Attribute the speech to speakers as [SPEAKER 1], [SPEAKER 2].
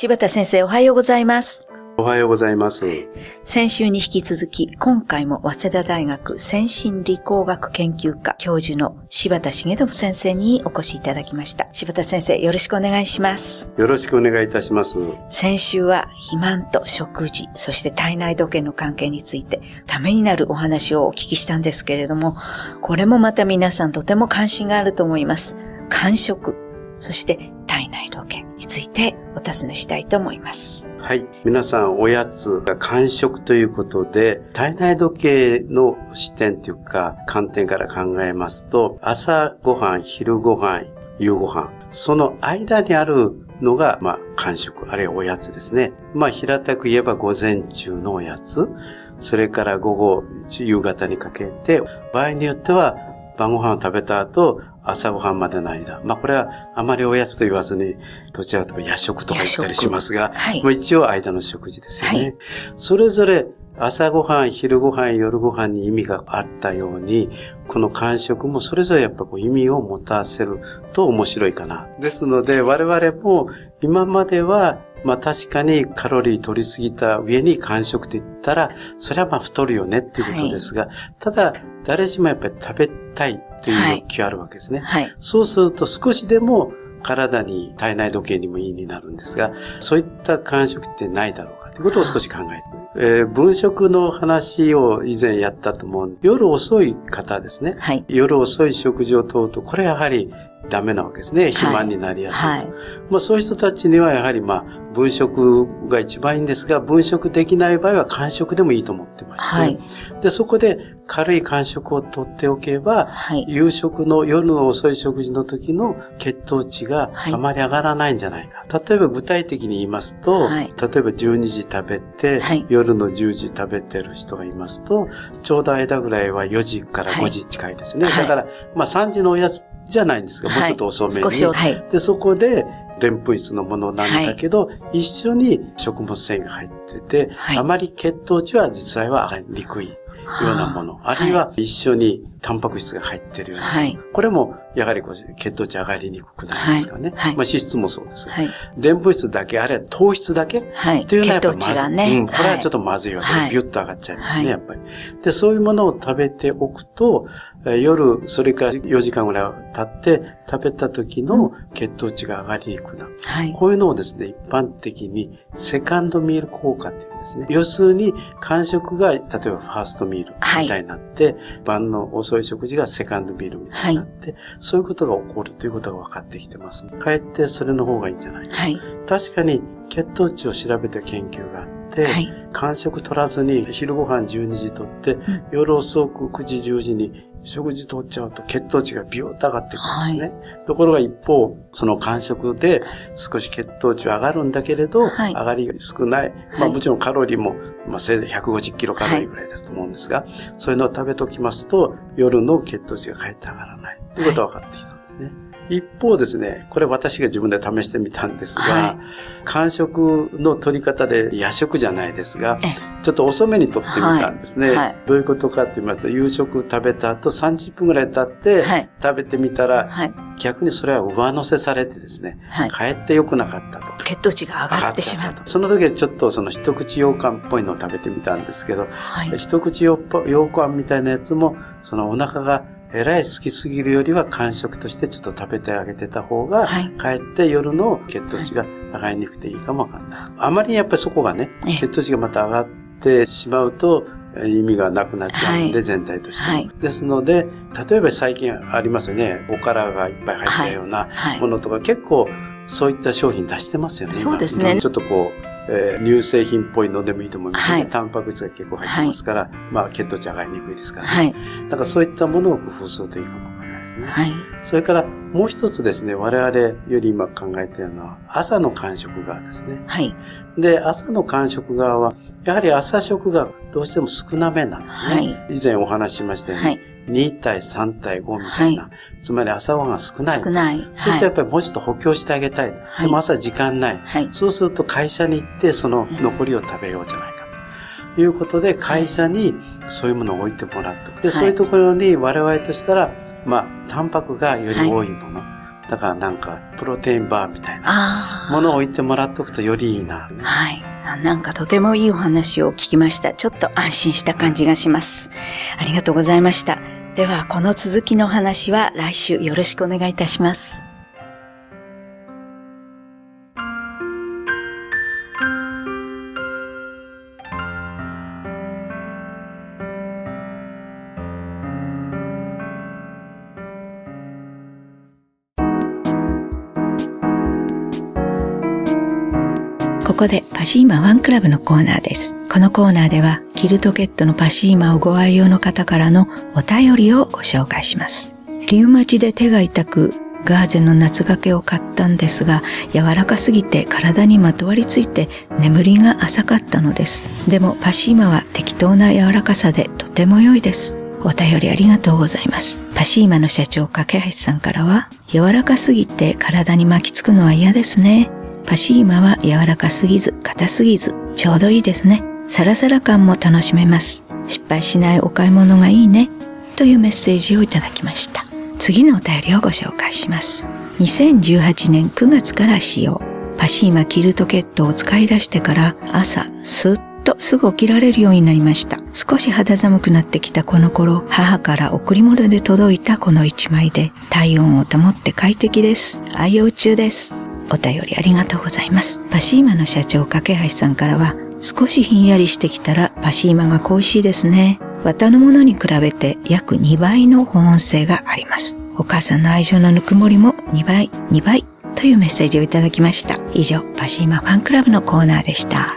[SPEAKER 1] 柴田先生おはようございます。
[SPEAKER 2] おはようございます。
[SPEAKER 1] 先週に引き続き、今回も早稲田大学先進理工学研究科教授の柴田茂信先生にお越しいただきました。柴田先生、よろしくお願いします。
[SPEAKER 2] よろしくお願いいたします。
[SPEAKER 1] 先週は肥満と食事、そして体内時計の関係について、ためになるお話をお聞きしたんですけれども、これもまた皆さんとても関心があると思います。間食、そして体内時計についてお尋ねしたいと思います。
[SPEAKER 2] はい。皆さん、おやつが間食ということで、体内時計の視点というか、観点から考えますと、朝ごはん、昼ごはん、夕ごはん、その間にあるのが、まあ、間食、あるいはおやつですね。まあ、平たく言えば午前中のおやつ、それから午後、夕方にかけて、場合によっては、晩ご飯を食べた後、朝ごはんまでの間。まあこれはあまりおやつと言わずに、どちらかというと夜食とか言ったりしますが、はい、まあ一応間の食事ですよね。はい、それぞれ朝ごはん、昼ごはん、夜ごはんに意味があったように、この感触もそれぞれやっぱこう意味を持たせると面白いかな。ですので我々も今まではまあ確かにカロリー取りすぎた上に間食って言ったら、それはまあ太るよねっていうことですが、はい、ただ誰しもやっぱり食べたいという欲求あるわけですね。はい、そうすると少しでも体に体内時計にもいいになるんですが、そういった感触ってないだろうかということを少し考えてえー、分食の話を以前やったと思う。夜遅い方ですね。はい、夜遅い食事をとうと、これやはりダメなわけですね。肥満になりやすいと。はいはい、まあ、そういう人たちにはやはりまあ、分食が一番いいんですが、分食できない場合は間食でもいいと思ってまして、はい、で、そこで軽い間食をとっておけば、はい、夕食の夜の遅い食事の時の血糖値があまり上がらないんじゃないか。例えば具体的に言いますと、例えば12時食べて、夜の10時食べてる人がいますと、ちょうど間ぐらいは4時から5時近いですね。だから、まあ3時のおやつじゃないんですが、もうちょっと遅めに。はい、で、そこで、でんぷん質のものなんだけど、はい、一緒に食物繊維が入ってて、はい、あまり血糖値は実際は上がりにくい。ようなもの、あるいは一緒にタンパク質が入ってるような、はい、これもやはりこう血糖値上がりにくくなりますからね。はい、まあ脂質もそうです。はい、でんぷん質だけ、あるいは糖質だけ、はい、っていうのはやっぱまずい、ね、うん。これはちょっとまずいわけで、ビュッと上がっちゃいますね、やっぱり。で、そういうものを食べておくと、夜、それから4時間ぐらい経って食べた時の血糖値が上がりにくくなる。はい、こういうのをですね、一般的にセカンドミール効果っていうんですね。要するに、間食が、例えばファーストミールみたいになって、はい、晩の遅い食事がセカンドミールみたいになって、はい、そういうことが起こるということが分かってきてます。かえってそれの方がいいんじゃないか。はい、確かに血糖値を調べた研究があって、はい、間食取らずに昼ご飯12時とって、うん、夜遅く9時10時に食事取っちゃうと血糖値がビューッと上がってくるんですね。はい、ところが一方、その間食で少し血糖値は上がるんだけれど、はい、上がりが少ない。まあもちろんカロリーも、まあせいぜい150キロカロリーぐらいですと思うんですが、そういうのを食べときますと、夜の血糖値がかえって上がらない。ということが分かってきたんですね。一方ですね、これ私が自分で試してみたんですが、はい、間食の取り方で夜食じゃないですが、ちょっと遅めに取ってみたんですね。はい。はい、どういうことかって言いますと、夕食食べた後30分ぐらい経って、食べてみたら、逆にそれは上乗せされてですね、かえって良くなかったと。
[SPEAKER 1] 血糖値が上がってしまった。
[SPEAKER 2] その時はちょっとその一口羊羹っぽいのを食べてみたんですけど、一口羊羹みたいなやつも、そのお腹がえらい好きすぎるよりは間食としてちょっと食べてあげてた方が、はい、かえって夜の血糖値が上がりにくくていいかもわかんない。あまりやっぱりそこがね、血糖値がまた上がってしまうと意味がなくなっちゃうんで、はい、全体として、はい。ですので、例えば最近ありますよね、おからがいっぱい入ったようなものとか、結構そういった商品出してますよね。
[SPEAKER 1] そうですね。
[SPEAKER 2] ちょっとこう、えー、乳製品っぽいのでもいいと思いますね。はい、タンパク質が結構入ってますから、はい、まあ血糖値上がりにくいですからね。はい。だからそういったものを工夫するといいかもですね。はい。それからもう一つですね、我々より今考えているのは朝の間食側ですね。はい。で、朝の間食側は、やはり朝食がどうしても少なめなんですね。はい。以前お話ししましたように、はい2対3対5みたいな。はい、つまり朝ごはんが少ない。
[SPEAKER 1] 少ない。
[SPEAKER 2] そしてやっぱりもうちょっと補強してあげたい。はい、でも朝時間ない。はい、そうすると会社に行ってその残りを食べようじゃないか。ということで会社にそういうものを置いてもらってで、そういうところに我々としたら、まあ、タンパクがより多いもの。だからなんか、プロテインバーみたいなものを置いてもらっとくとよりいいな、
[SPEAKER 1] ね。はい。なんかとてもいいお話を聞きました。ちょっと安心した感じがします。ありがとうございました。では、この続きの話は来週よろしくお願いいたします。ここでパシーマワンクラブのコーナーです。このコーナーではキルトケットのパシーマをご愛用の方からのお便りをご紹介します。リウマチで手が痛くガーゼの夏掛けを買ったんですが柔らかすぎて体にまとわりついて眠りが浅かったのです。でもパシーマは適当な柔らかさでとても良いです。お便りありがとうございます。パシーマの社長、架橋さんからは、柔らかすぎて体に巻きつくのは嫌ですね。パシーマは柔らかすぎず、硬すぎず、ちょうどいいですね。サラサラ感も楽しめます。失敗しないお買い物がいいね。というメッセージをいただきました。次のお便りをご紹介します。2018年9月から使用。パシーマキルトケットを使い出してから朝、スッとすぐ起きられるようになりました。少し肌寒くなってきたこの頃、母から贈り物で届いたこの一枚で体温を保って快適です。愛用中です。お便りありがとうございます。パシーマの社長、架橋さんからは、少しひんやりしてきたらパシーマが恋しいですね。綿のものに比べて約2倍の保温性があります。お母さんの愛情のぬくもりも2倍、2倍というメッセージをいただきました。以上、パシーマファンクラブのコーナーでした。